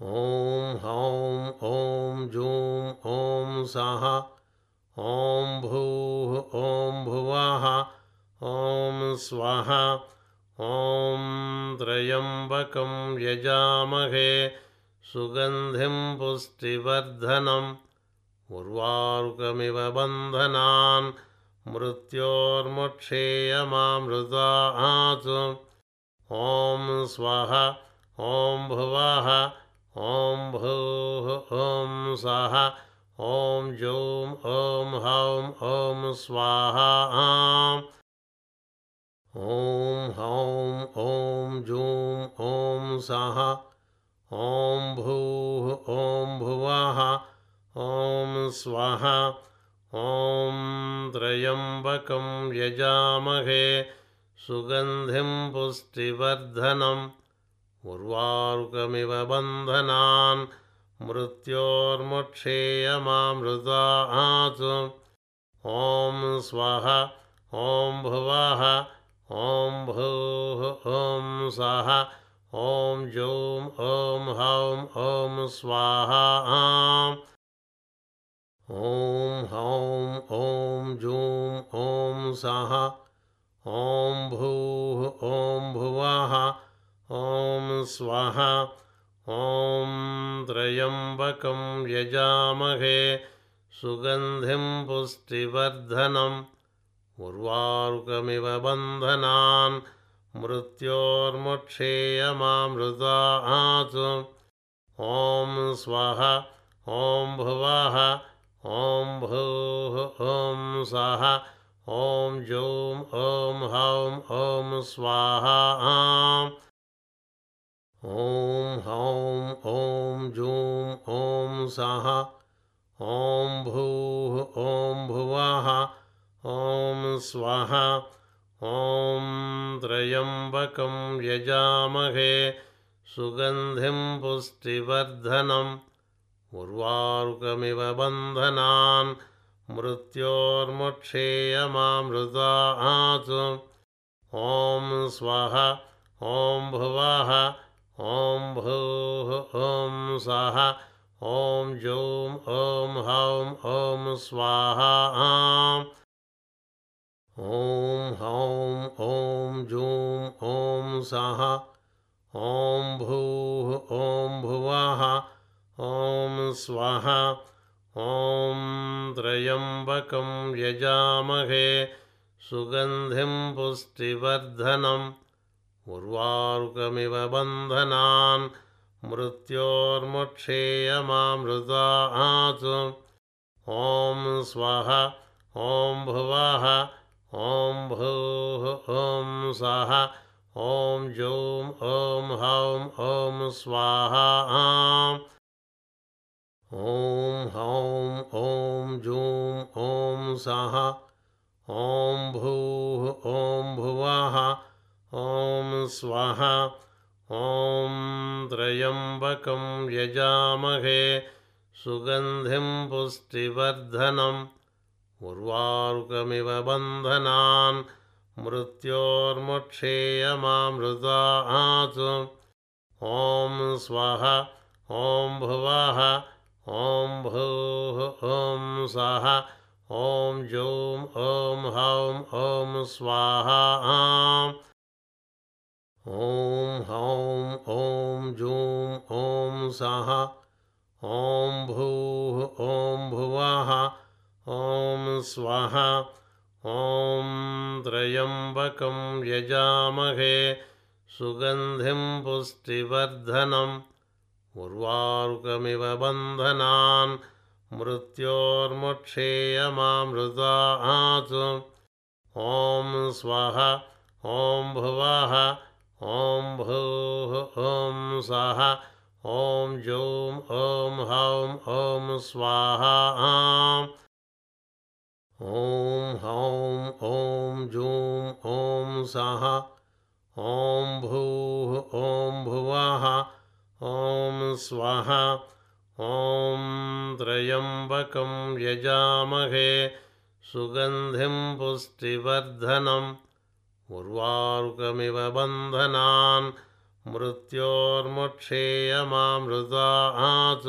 ॐ हौं ॐ जूं ॐ सः ॐ भूः ॐ भुवः ॐ स्वः ॐ त्र्यम्बकं यजामहे सुगन्धिं पुष्टिवर्धनम् उर्वारुकमिव बन्धनान् मृत्योर्मुक्षेयमामृता आसु ॐ स्वः ॐ भुवः ॐ भूः ॐ सः ॐ जूं ॐ हौं ॐ स्वाहा ॐ हौं ॐ जूं ॐ सः ॐ भूः ॐ भुवः ॐ स्वः ॐ त्र्यम्बकं यजामहे सुगन्धिं पुष्टिवर्धनम् उर्वारुकमिव बन्धनान् मृत्योर्मुक्षेयमामृता। आसु ॐ स्वः ॐ भुवः ॐ भूः ॐ सः ॐ जूं ॐ हौं ॐ स्वाहा। ॐ हौं ॐ जूं ॐ सः ॐ भूः ॐ भुवः ॐ स्वः ॐ त्र्यम्बकं यजामहे सुगन्धिं पुष्टिवर्धनम् उर्वारुकमिव बन्धनान् मृत्योर्मुक्षेयमामृता आसु ॐ स्वः ॐ भुवः ॐ भूः ॐ सः ॐ जूं ॐ हौं ॐ स्वाहा ॐ हौं ॐ जूं ॐ सः ॐ भूः ॐ भुवः ॐ स्वः ॐ त्र्यम्बकं यजामहे सुगन्धिं पुष्टिवर्धनम् उर्वारुकमिव बन्धनान् मृत्योर्मुक्षेयमामृता आसु ॐ स्वः ॐ भुवः ॐ भूः ॐ सः ॐ जूं ॐ हौं ॐ स्वाहा ॐ हौं ॐ जूं ॐ सः ॐ भूः ॐ भुवः ॐ स्वः ॐ त्र्यम्बकं यजामहे सुगन्धिं पुष्टिवर्धनम् उर्वारुकमिव बन्धनान् मृत्योर्मुक्षेयमामृता आसु ॐ स्वः ॐ भुवः ॐ भूः ॐ सः ॐ जूं ॐ हौं ॐ स्वाहा। ॐ हौं ॐ जूं ॐ सः ॐ भूः ॐ भुवः ॐ स्वः ॐ त्र्यम्बकं यजामहे सुगन्धिं पुष्टिवर्धनम् उर्वारुकमिव बन्धनान् मृत्योर्मुक्षेयमामृता आसु ॐ स्वः ॐ भुवः ॐ भूः ॐ सः ॐ जूं ॐ हौं ॐ स्वाहा ॐ हौं ॐ जूं ॐ सः ॐ भूः ॐ भुवः ॐ स्वः ॐ त्र्यम्बकं यजामहे सुगन्धिं पुष्टिवर्धनम् उर्वारुकमिव बन्धनान् मृत्योर्मुक्षेयमामृता आसु ॐ स्वः ॐ भुवः ॐ भूः ॐ सः ॐ जूं ॐ हौं ॐ स्वाहा ॐ हौं ॐ जूं ॐ सः ॐ भूः ॐ भुवः ॐ स्वः ॐ त्र्यम्बकं यजामहे सुगन्धिं पुष्टिवर्धनम् उर्वारुकमिव बन्धनान् मृत्योर्मुक्षेयमामृतात्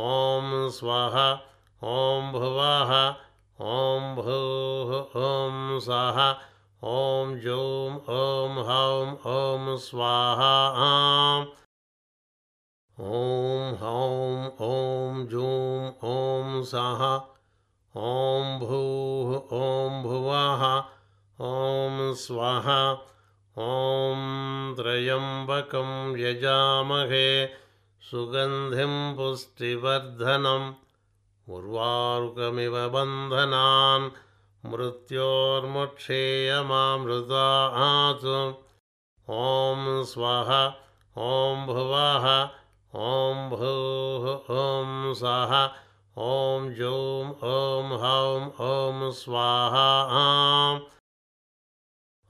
ॐ स्वः ॐ भुवः ॐ भूः ॐ सः ॐ जूं ॐ हौं ॐ स्वाहा। ॐ हौं ॐ जूं ॐ सः ॐ भूः ॐ भुवः ॐ स्वः ॐ त्र्यम्बकं यजामहे सुगन्धिं पुष्टिवर्धनम् उर्वारुकमिव बन्धनान् मृत्योर्मुक्षेयमामृतात् ॐ स्वः ॐ भुवः ॐ भूः ॐ सः ॐ जूं ॐ हौं ॐ स्वाहा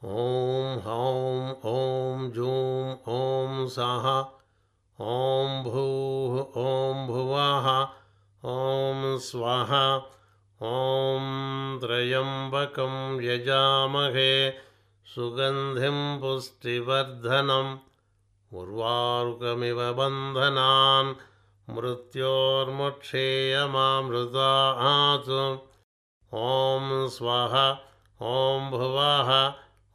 ॐ हौं ॐ जूं ॐ सः ॐ भूः ॐ भुवः ॐ स्वः ॐ त्र्यम्बकं यजामहे सुगन्धिं पुष्टिवर्धनम् उर्वारुकमिव बन्धनान् मृत्योर्मुक्षेयमामृतात् ॐ स्वः ॐ भुवः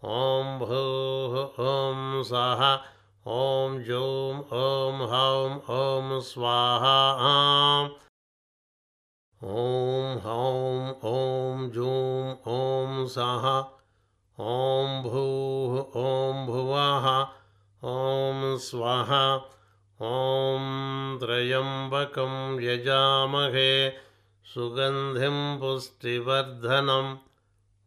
ॐ भूः ॐ सः ॐ जूं ॐ हौं ॐ स्वाहा ॐ हौं ॐ जूं ॐ सः ॐ भूः ॐ भुवः ॐ स्वः ॐ त्र्यम्बकं यजामहे सुगन्धिं पुष्टिवर्धनम्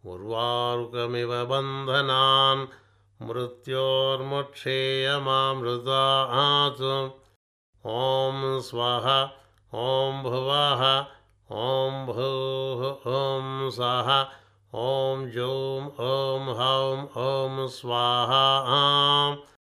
उर्वारुकमिव बन्धनान् मृत्योर्मुक्षेयमामृतात् ॐ स्वः ॐ भुवः ॐ भूः ॐ सः ॐ जूं ॐ हौं ॐ स्वाहा